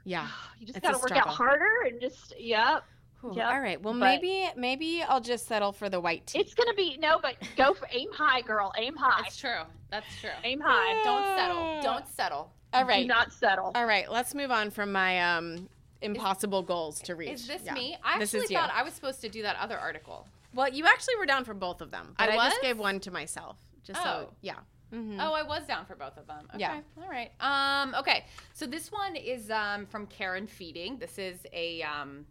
Speaker 1: Yeah. *sighs*
Speaker 3: you just
Speaker 1: It's a
Speaker 3: gotta work out harder and just, yep.
Speaker 1: Whew,
Speaker 3: Yep,
Speaker 1: All right. Well,
Speaker 3: but-
Speaker 1: maybe maybe I'll just settle for the white tea.
Speaker 3: It's gonna be no, but go for aim high, girl. Aim high.
Speaker 2: That's true. That's true.
Speaker 3: Aim high.
Speaker 2: Don't settle. Don't settle.
Speaker 1: All
Speaker 3: Do not settle.
Speaker 1: All right. Let's move on from my um impossible goals to reach.
Speaker 2: Is this
Speaker 1: Yeah.
Speaker 2: me? I
Speaker 1: This
Speaker 2: actually
Speaker 1: is you.
Speaker 2: thought I was supposed to do that other article.
Speaker 1: Well, you actually were down for both of them, but
Speaker 2: I
Speaker 1: I, just gave one to myself. Just so
Speaker 2: Oh.
Speaker 1: yeah. Mhm.
Speaker 2: Oh, I was down for both of them. Okay.
Speaker 1: Yeah.
Speaker 2: All right. Um, okay. So this one is um, from Care and Feeding. This is a um,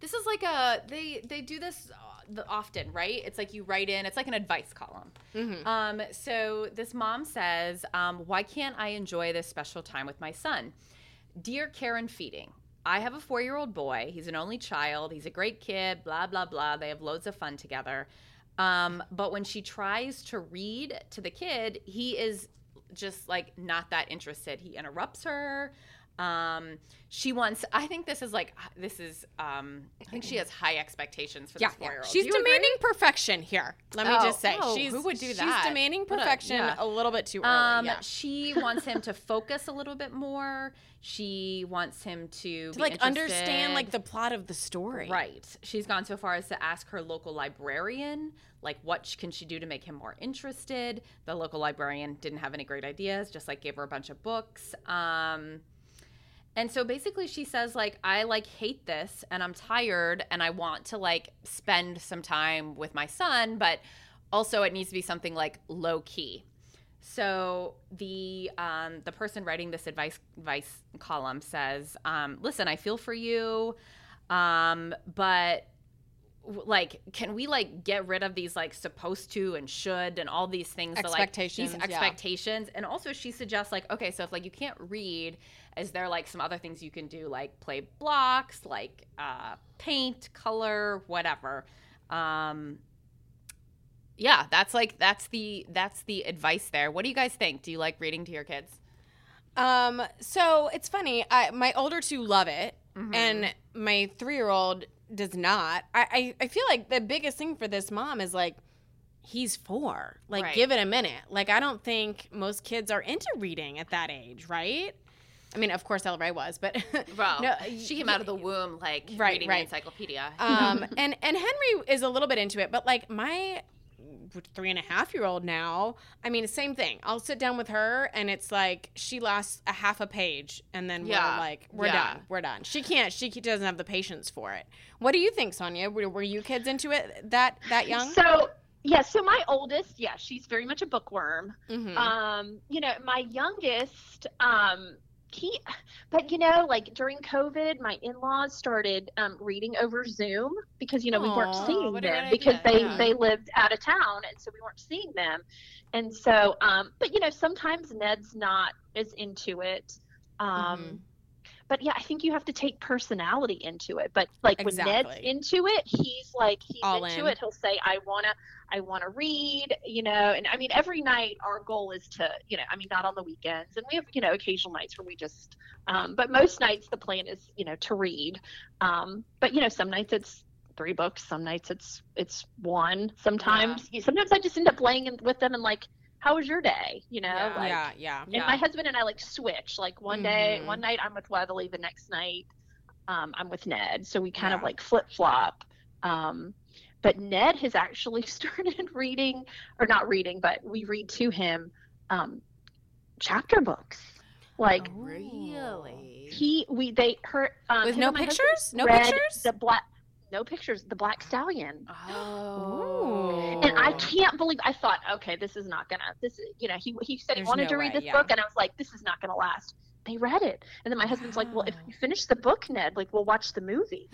Speaker 2: this is like a they they do this uh, often, right? It's like you write in. It's like an advice column.
Speaker 1: Mhm.
Speaker 2: Um, so this mom says, um, "Why can't I enjoy this special time with my son?" Dear Care and Feeding, I have a four year old boy. He's an only child. He's a great kid, blah, blah, blah. They have loads of fun together. Um, but when she tries to read to the kid, he is just like not that interested. He interrupts her. Um, she wants, I think this is like, this is, um, I think she has high expectations for
Speaker 1: Yeah,
Speaker 2: this four year
Speaker 1: yeah.
Speaker 2: old.
Speaker 1: She's demanding perfection here. Let me
Speaker 2: Oh,
Speaker 1: just say,
Speaker 2: oh,
Speaker 1: she's
Speaker 2: who would do that?
Speaker 1: She's demanding
Speaker 2: What a-
Speaker 1: perfection
Speaker 2: yeah.
Speaker 1: a, little bit too early.
Speaker 2: Um,
Speaker 1: yeah.
Speaker 2: she wants him to focus a little bit more. She wants him to,
Speaker 1: to like understand like the plot of the story.
Speaker 2: Right. She's gone so far as to ask her local librarian, like, what can she do to make him more interested? The local librarian didn't have any great ideas, just like gave her a bunch of books. Um, and so basically, she says, like, I like hate this and I'm tired and I want to like spend some time with my son, but also it needs to be something like low key. So the um, the person writing this advice advice column says, um, "Listen, I feel for you, um, but like, can we like get rid of these like supposed to and should and all these things? that, like,
Speaker 1: Expectations, yeah.
Speaker 2: expectations, and also she suggests like, okay, so if like you can't read, is there like some other things you can do, like play blocks, like uh, paint, color, whatever." Um, yeah, that's like that's the that's the advice there. What do you guys think? Do you like reading to your kids?
Speaker 1: Um, so it's funny. I, my older two love it,
Speaker 2: Mm-hmm.
Speaker 1: and my three year old does not. I, I, I feel like the biggest thing for this mom is like, he's four. Like,
Speaker 2: Right.
Speaker 1: give it a minute. Like, I don't think most kids are into reading at that age, right? I mean, of course, Ella Ray was, but *laughs*
Speaker 2: Well,
Speaker 1: no,
Speaker 2: she came out of the womb like
Speaker 1: Right,
Speaker 2: reading
Speaker 1: right.
Speaker 2: the encyclopedia.
Speaker 1: um, *laughs* and and Henry is a little bit into it, but like my three and a half year old now, I mean, the same thing. I'll sit down with her, and it's like she lasts a half a page, and then
Speaker 2: Yeah,
Speaker 1: we're like, we're
Speaker 2: yeah.
Speaker 1: done, we're done. She can't. She doesn't have the patience for it. What do you think, Sonia? Were, were you kids into it that that young?
Speaker 3: So yeah, so my oldest, yeah, she's very much a bookworm.
Speaker 1: Mhm.
Speaker 3: Um, you know, my youngest, um, he, but you know, like during COVID, my in-laws started um, reading over Zoom because you know we weren't seeing them because they
Speaker 2: yeah.
Speaker 3: they lived out of town, and so we weren't seeing them. And so, um, but you know, sometimes Ned's not as into it. Um,
Speaker 1: Mhm.
Speaker 3: But yeah, I think you have to take personality into it. But like when Ned's into it, he's like he's
Speaker 1: All
Speaker 3: into
Speaker 1: in.
Speaker 3: it. He'll say, "I wanna, I wanna read," you know. And I mean, every night our goal is to, you know, I mean, not on the weekends, and we have, you know, occasional nights where we just, um, but most nights the plan is, you know, to read. Um, but you know, some nights it's three books, some nights it's it's one. Sometimes, sometimes I just end up laying in, with them and like, "How was your day?" You know,
Speaker 2: Yeah.
Speaker 3: like.
Speaker 1: yeah, yeah.
Speaker 3: And my husband and I like switch. Like one day,
Speaker 1: Mhm.
Speaker 3: one night I'm with Weatherly, the next night um, I'm with Ned. So we kind of like flip flop. Um, but Ned has actually *laughs* started reading, or not reading, but we read to him um, chapter books. Like
Speaker 2: Oh. really?
Speaker 3: he, we, they, her, um,
Speaker 1: With no
Speaker 3: and my husband
Speaker 1: pictures? No pictures?
Speaker 3: The black, no pictures. The Black Stallion.
Speaker 2: Oh.
Speaker 3: And I can't believe I thought, okay, this is not gonna. This is, you know, he he said
Speaker 1: There's
Speaker 3: he wanted
Speaker 1: no
Speaker 3: to read
Speaker 1: way,
Speaker 3: this
Speaker 1: yeah.
Speaker 3: book, and I was like, this is not gonna last. They read it, and then my husband's like, well, if *gasps* you finish the book, Ned, like we'll watch the movie.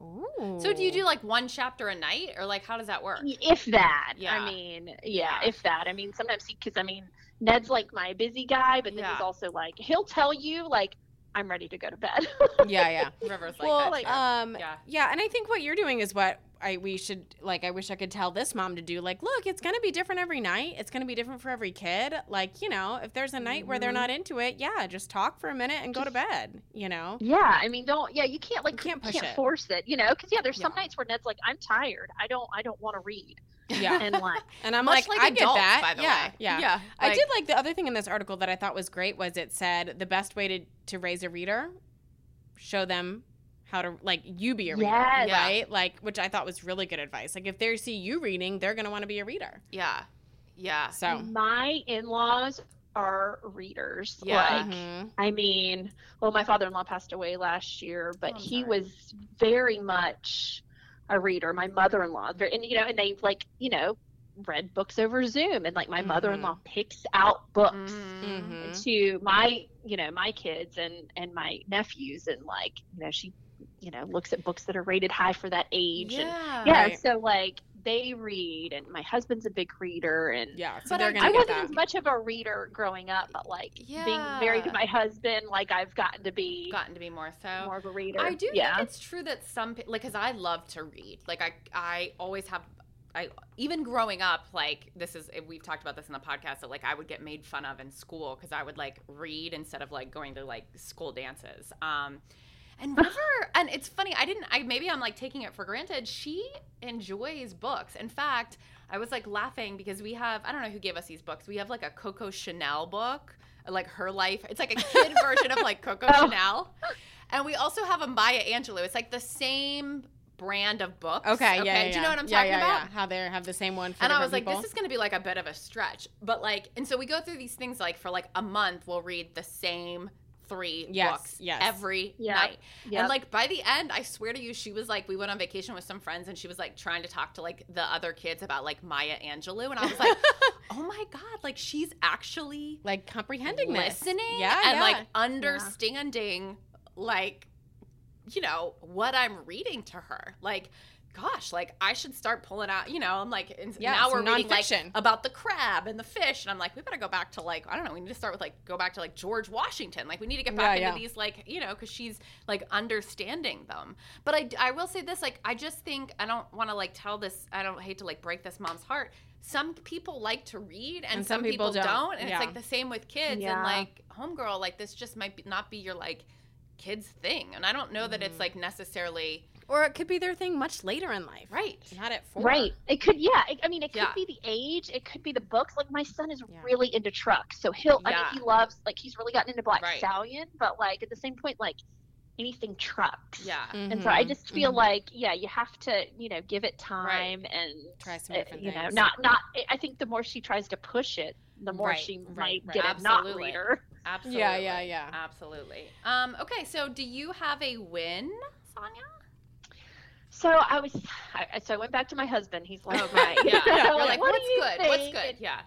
Speaker 1: Ooh. *gasps*
Speaker 2: So do you do like one chapter a night, or like how does that work?
Speaker 3: If that,
Speaker 2: Yeah.
Speaker 3: I mean,
Speaker 2: Yeah.
Speaker 3: yeah, if that. I mean, sometimes he, because I mean, Ned's like my busy guy, but then
Speaker 2: Yeah.
Speaker 3: he's also like he'll tell you like I'm ready to go to bed.
Speaker 1: Yeah, yeah.
Speaker 2: Rivers like *laughs*
Speaker 1: well,
Speaker 2: that. too.
Speaker 1: um,
Speaker 2: Yeah.
Speaker 1: yeah. and I think what you're doing is what I we should like. I wish I could tell this mom to do. Like, look, it's gonna be different every night. It's gonna be different for every kid. Like, you know, if there's a night where they're
Speaker 3: Mhm.
Speaker 1: not into it, yeah, just talk for a minute and go to bed. You know.
Speaker 3: yeah, I mean, don't yeah, you can't like
Speaker 1: You can't push
Speaker 3: can't
Speaker 1: it.
Speaker 3: force it, you know, because yeah, there's some nights where Ned's like I'm tired. I don't I don't want to read,
Speaker 1: Yeah.
Speaker 3: and like *laughs*
Speaker 1: And I'm like,
Speaker 2: like
Speaker 1: I get that.
Speaker 2: by the
Speaker 1: yeah,
Speaker 2: way.
Speaker 1: yeah,
Speaker 2: Yeah,
Speaker 1: I did like the other thing in this article that I thought was great was it said the best way to to raise a reader, show them how to like you be a reader,
Speaker 3: Yes.
Speaker 1: Right? Like, which I thought was really good advice. Like, if they see you reading, they're gonna want to be a reader.
Speaker 2: yeah. Yeah.
Speaker 1: So.
Speaker 3: my in-laws are readers.
Speaker 2: Yeah.
Speaker 3: Like
Speaker 1: Mhm.
Speaker 3: I mean, well, my father-in-law passed away last year, but
Speaker 2: Oh,
Speaker 3: he
Speaker 2: sorry.
Speaker 3: was very much a reader. My mother-in-law, very- and you know, and they like, you know, read books over Zoom, and like my
Speaker 1: Mhm.
Speaker 3: mother-in-law picks out books
Speaker 2: Mhm.
Speaker 1: Mhm.
Speaker 3: to my, you know, my kids and and my nephews, and like, you know, she, you know, looks at books that are rated high for that age, and
Speaker 2: Yeah.
Speaker 3: yeah,
Speaker 1: Right.
Speaker 3: so like they read, and my husband's a big reader, and
Speaker 1: Yeah, so
Speaker 2: But
Speaker 1: they're
Speaker 2: I-
Speaker 3: I wasn't
Speaker 1: that.
Speaker 3: as much of a reader growing up, but like being married to my husband, like I've gotten to be
Speaker 2: Gotten to be more so.
Speaker 3: more of a reader.
Speaker 2: I do
Speaker 3: yeah.
Speaker 2: think it's true that some like because I love to read. Like I I always have. I even growing up, like this is we've talked about this in the podcast that like I would get made fun of in school because I would like read instead of like going to like school dances. Um, and River, and it's funny. I didn't. I maybe I'm like taking it for granted. She enjoys books. In fact, I was like laughing because we have I don't know who gave us these books. We have like a Coco Chanel book, like her life. It's like a kid *laughs* version of like Coco
Speaker 3: Oh.
Speaker 2: Chanel. And we also have a Maya Angelou. It's like the same brand of books.
Speaker 1: Okay, yeah, yeah,
Speaker 2: Do you know what I'm
Speaker 1: yeah,
Speaker 2: talking
Speaker 1: yeah,
Speaker 2: about?
Speaker 1: Yeah. How they have the same one for
Speaker 2: And I was like,
Speaker 1: people.
Speaker 2: this is going to be like a bit of a stretch. But like, and so we go through these things like for like a month, we'll read the same three
Speaker 1: Yes,
Speaker 2: books
Speaker 1: yes.
Speaker 2: every
Speaker 3: Yeah.
Speaker 2: night.
Speaker 3: Yep.
Speaker 2: And like by the end, I swear to you, she was like, we went on vacation with some friends and she was like trying to talk to like the other kids about like Maya Angelou. And I was like, *laughs* oh my God, like she's actually
Speaker 1: like comprehending this.
Speaker 2: listening
Speaker 1: Yeah,
Speaker 2: and
Speaker 1: yeah.
Speaker 2: like understanding like you know what i'm reading to her like gosh like i should start pulling out you know i'm like
Speaker 1: Yeah,
Speaker 2: now we're reading like about the crab and the fish and i'm like we better go back to like i don't know we need to start with like go back to like george washington like we need to get back
Speaker 1: Yeah,
Speaker 2: into
Speaker 1: yeah.
Speaker 2: these like you know because she's like understanding them but i i will say this like i just think i don't want to like tell this i don't hate to like break this mom's heart some people like to read and,
Speaker 1: And
Speaker 2: some,
Speaker 1: some
Speaker 2: people,
Speaker 1: people
Speaker 2: don't,
Speaker 1: don't.
Speaker 2: and
Speaker 1: Yeah.
Speaker 2: it's like the same with kids and like homegirl like this just might be, not be your like kids thing and i don't know that
Speaker 1: Mm-hmm.
Speaker 2: it's like necessarily
Speaker 1: or it could be their thing much later in life.
Speaker 2: right
Speaker 1: Not at four.
Speaker 3: Right. It could, yeah. It, I mean, it could
Speaker 2: Yeah.
Speaker 3: be the age. It could be the books. Like my son is
Speaker 1: Yeah.
Speaker 3: really into trucks, so he'll.
Speaker 2: yeah.
Speaker 3: I mean, he loves like he's really gotten into Black
Speaker 2: Right.
Speaker 3: Stallion, but like at the same point, like anything trucks.
Speaker 2: yeah
Speaker 3: And so I
Speaker 1: Mhm,
Speaker 3: just feel
Speaker 1: mhm.
Speaker 3: like, yeah, you have to, you know, give it time and
Speaker 1: Try some
Speaker 3: uh,
Speaker 1: different
Speaker 3: you know,
Speaker 1: things.
Speaker 3: not not. I think the more she tries to push it, the more
Speaker 1: Right,
Speaker 3: she
Speaker 1: right,
Speaker 3: might
Speaker 1: right.
Speaker 3: get a
Speaker 2: Absolutely.
Speaker 3: not reader.
Speaker 2: absolutely
Speaker 1: Yeah, yeah, yeah.
Speaker 2: absolutely um okay so do you have a win sonia
Speaker 3: So I was, I, so I went back to my husband. He's like, right.
Speaker 2: yeah *laughs*
Speaker 3: I'm
Speaker 2: you're like
Speaker 3: "What
Speaker 2: what's good what's good yeah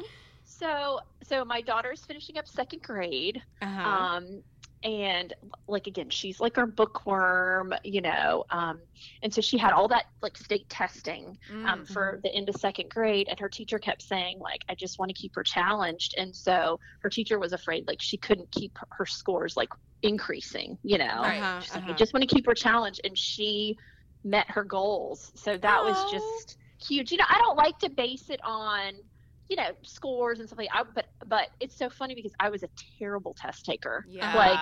Speaker 3: So, so my daughter's finishing up second grade.
Speaker 1: Uh-huh.
Speaker 3: Um, and like again, she's like our bookworm, you know. Um, and so she had all that like state testing um,
Speaker 2: Mm.
Speaker 3: for the end of second grade, and her teacher kept saying like, I just want to keep her challenged. And so her teacher was afraid like she couldn't keep her, her scores like increasing, you know.
Speaker 2: Right.
Speaker 1: Uh-huh,
Speaker 3: She's like, I
Speaker 1: uh-huh.
Speaker 3: just want to keep her challenged, and she met her goals. So that was just huge. You know, I don't like to base it on, you know, scores and stuff like. I, but but it's so funny because I was a terrible test taker.
Speaker 2: yeah
Speaker 3: Like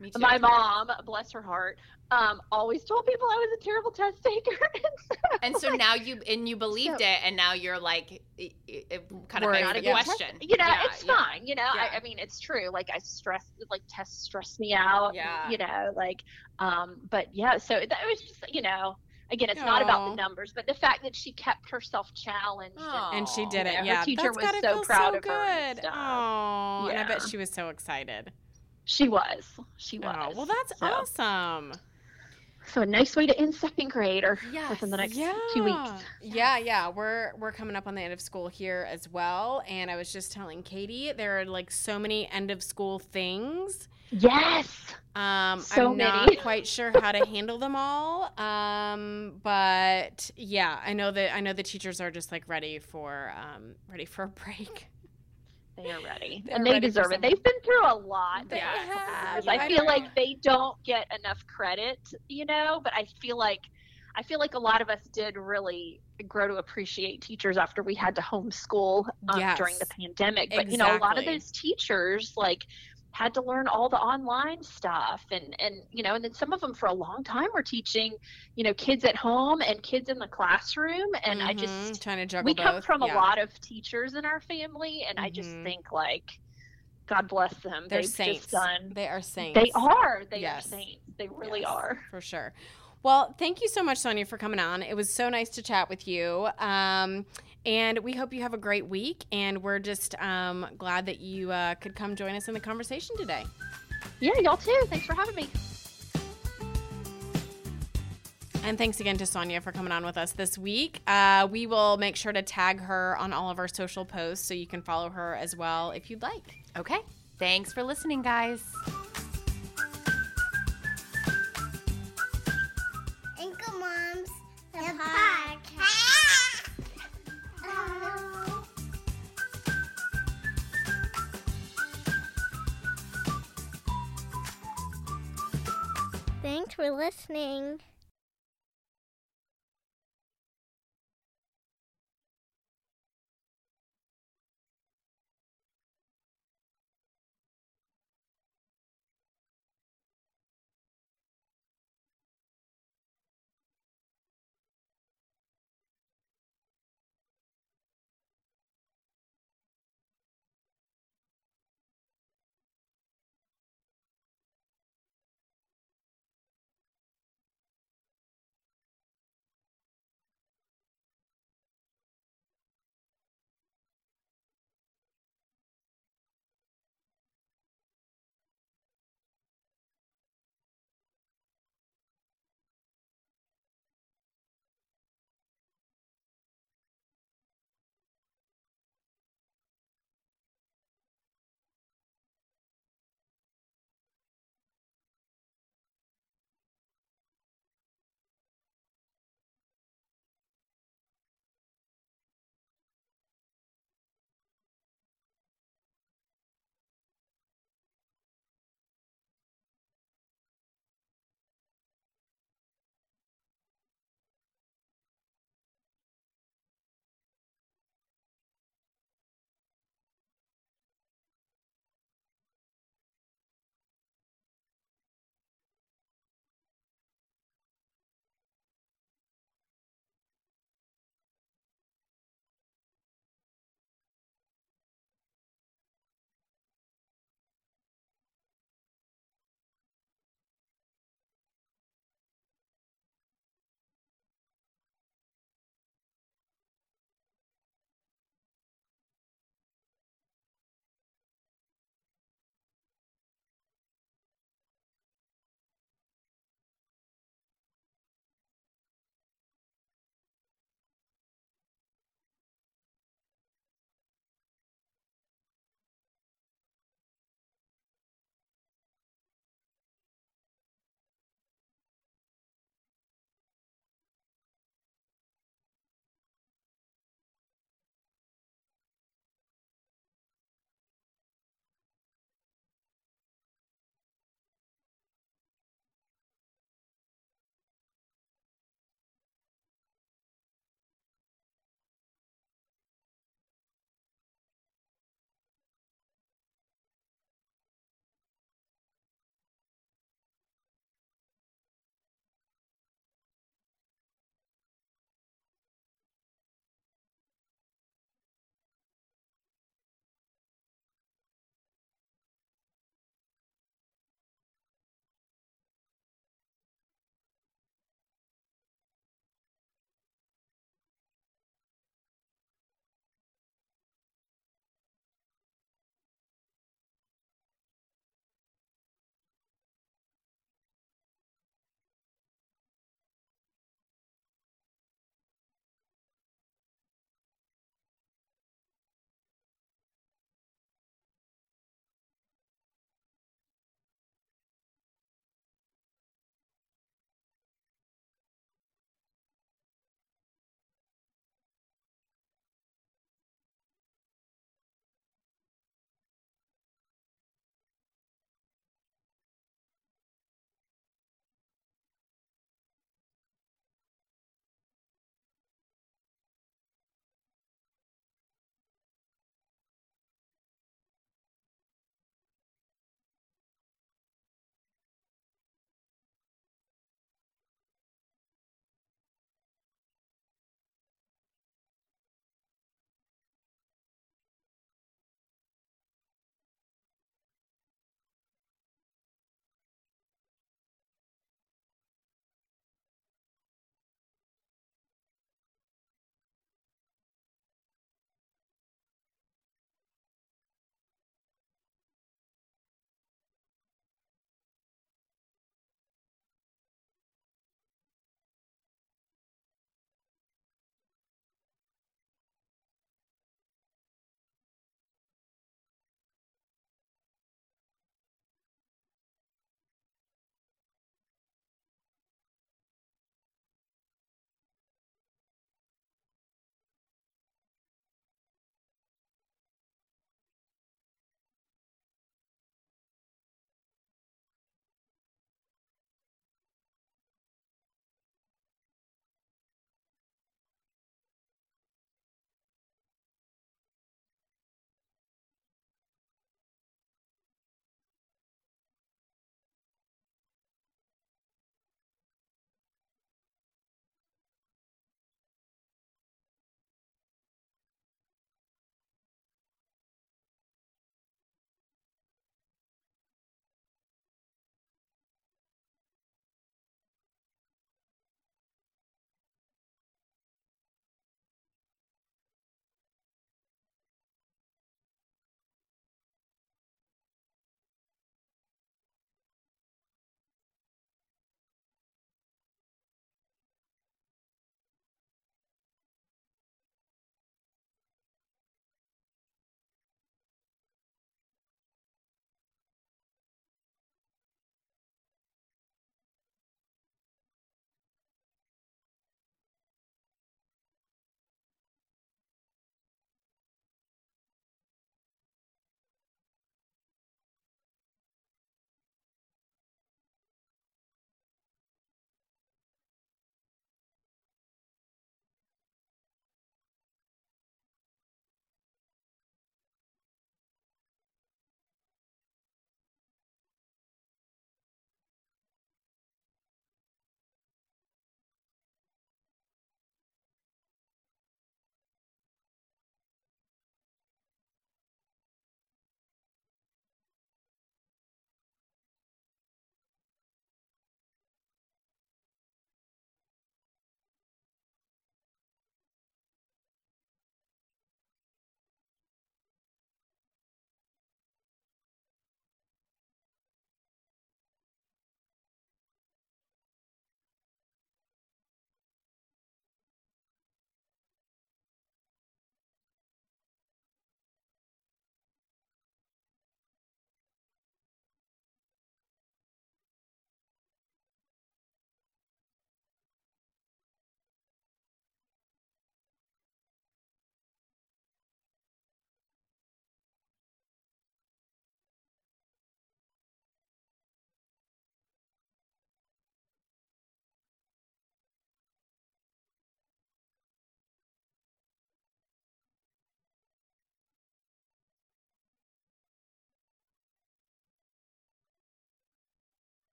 Speaker 2: me too
Speaker 3: my mom, bless her heart, um, always told people I was a terrible test taker. *laughs*
Speaker 2: and so now you and you believed
Speaker 3: So-
Speaker 2: it and now you're like it, it, it kind of
Speaker 1: Worried,
Speaker 2: begs the
Speaker 3: a good test- You know,
Speaker 2: Yeah,
Speaker 3: it's
Speaker 2: yeah.
Speaker 3: fine. You know,
Speaker 2: Yeah.
Speaker 3: I, I mean, it's true. Like I stress, like tests stress me out.
Speaker 2: Yeah.
Speaker 3: You know, like, um, but yeah. So that was just, you know, again, it's not about the numbers, but the fact that she kept herself challenged.
Speaker 2: Aw.
Speaker 3: And,
Speaker 1: and she did
Speaker 3: Yeah,
Speaker 1: it.
Speaker 3: her
Speaker 1: Yeah,
Speaker 3: teacher
Speaker 1: that's
Speaker 3: was so proud
Speaker 1: so
Speaker 3: of her and
Speaker 1: good.
Speaker 3: stuff.
Speaker 1: Oh, and I bet she was so excited.
Speaker 3: she was. She
Speaker 1: Oh,
Speaker 3: was.
Speaker 1: well, that's
Speaker 3: So-
Speaker 1: awesome.
Speaker 3: So a nice way to end second grade, or
Speaker 2: Yes.
Speaker 3: within the next
Speaker 1: yeah.
Speaker 3: two weeks.
Speaker 1: Yeah, yeah. We're we're coming up on the end of school here as well. And I was just telling Katie, there are like so many end of school things.
Speaker 3: Yes.
Speaker 1: Um,
Speaker 3: So
Speaker 1: I'm
Speaker 3: many.
Speaker 1: not quite sure how to handle them all. Um, but yeah, I know that I know the teachers are just like ready for um, ready for a break.
Speaker 3: They are ready, *laughs*
Speaker 1: They're
Speaker 3: and they
Speaker 1: ready
Speaker 3: deserve it. They've been through a lot.
Speaker 1: They
Speaker 3: the last couple
Speaker 1: have. Yeah,
Speaker 3: I feel like they don't get enough credit, you know. But I feel like I feel like a lot of us did really grow to appreciate teachers after we had to homeschool um, during the pandemic. But you know, a lot of those teachers like had to learn all the online stuff and and you know and then some of them for a long time were teaching you know kids at home and kids in the classroom and i
Speaker 1: Mhm,
Speaker 3: just
Speaker 1: trying to juggle
Speaker 3: we come from
Speaker 1: Yeah.
Speaker 3: a lot of teachers in our family and i just
Speaker 1: Mhm.
Speaker 3: think like god bless them
Speaker 1: They're
Speaker 3: they've
Speaker 1: saints.
Speaker 3: done
Speaker 1: They are saints.
Speaker 3: they are they
Speaker 1: Yes.
Speaker 3: are saints they really
Speaker 1: Yes,
Speaker 3: are
Speaker 1: for sure. Well, thank you so much, Sonia, for coming on. It was so nice to chat with you. Um, and we hope you have a great week. And we're just um, glad that you uh, could come join us in the conversation today.
Speaker 3: yeah y'all too thanks for having me
Speaker 1: And thanks again to Sonia for coming on with us this week. Uh, we will make sure to tag her on all of our social posts so you can follow her as well if you'd like.
Speaker 2: Okay. Thanks for listening, guys.
Speaker 4: For listening.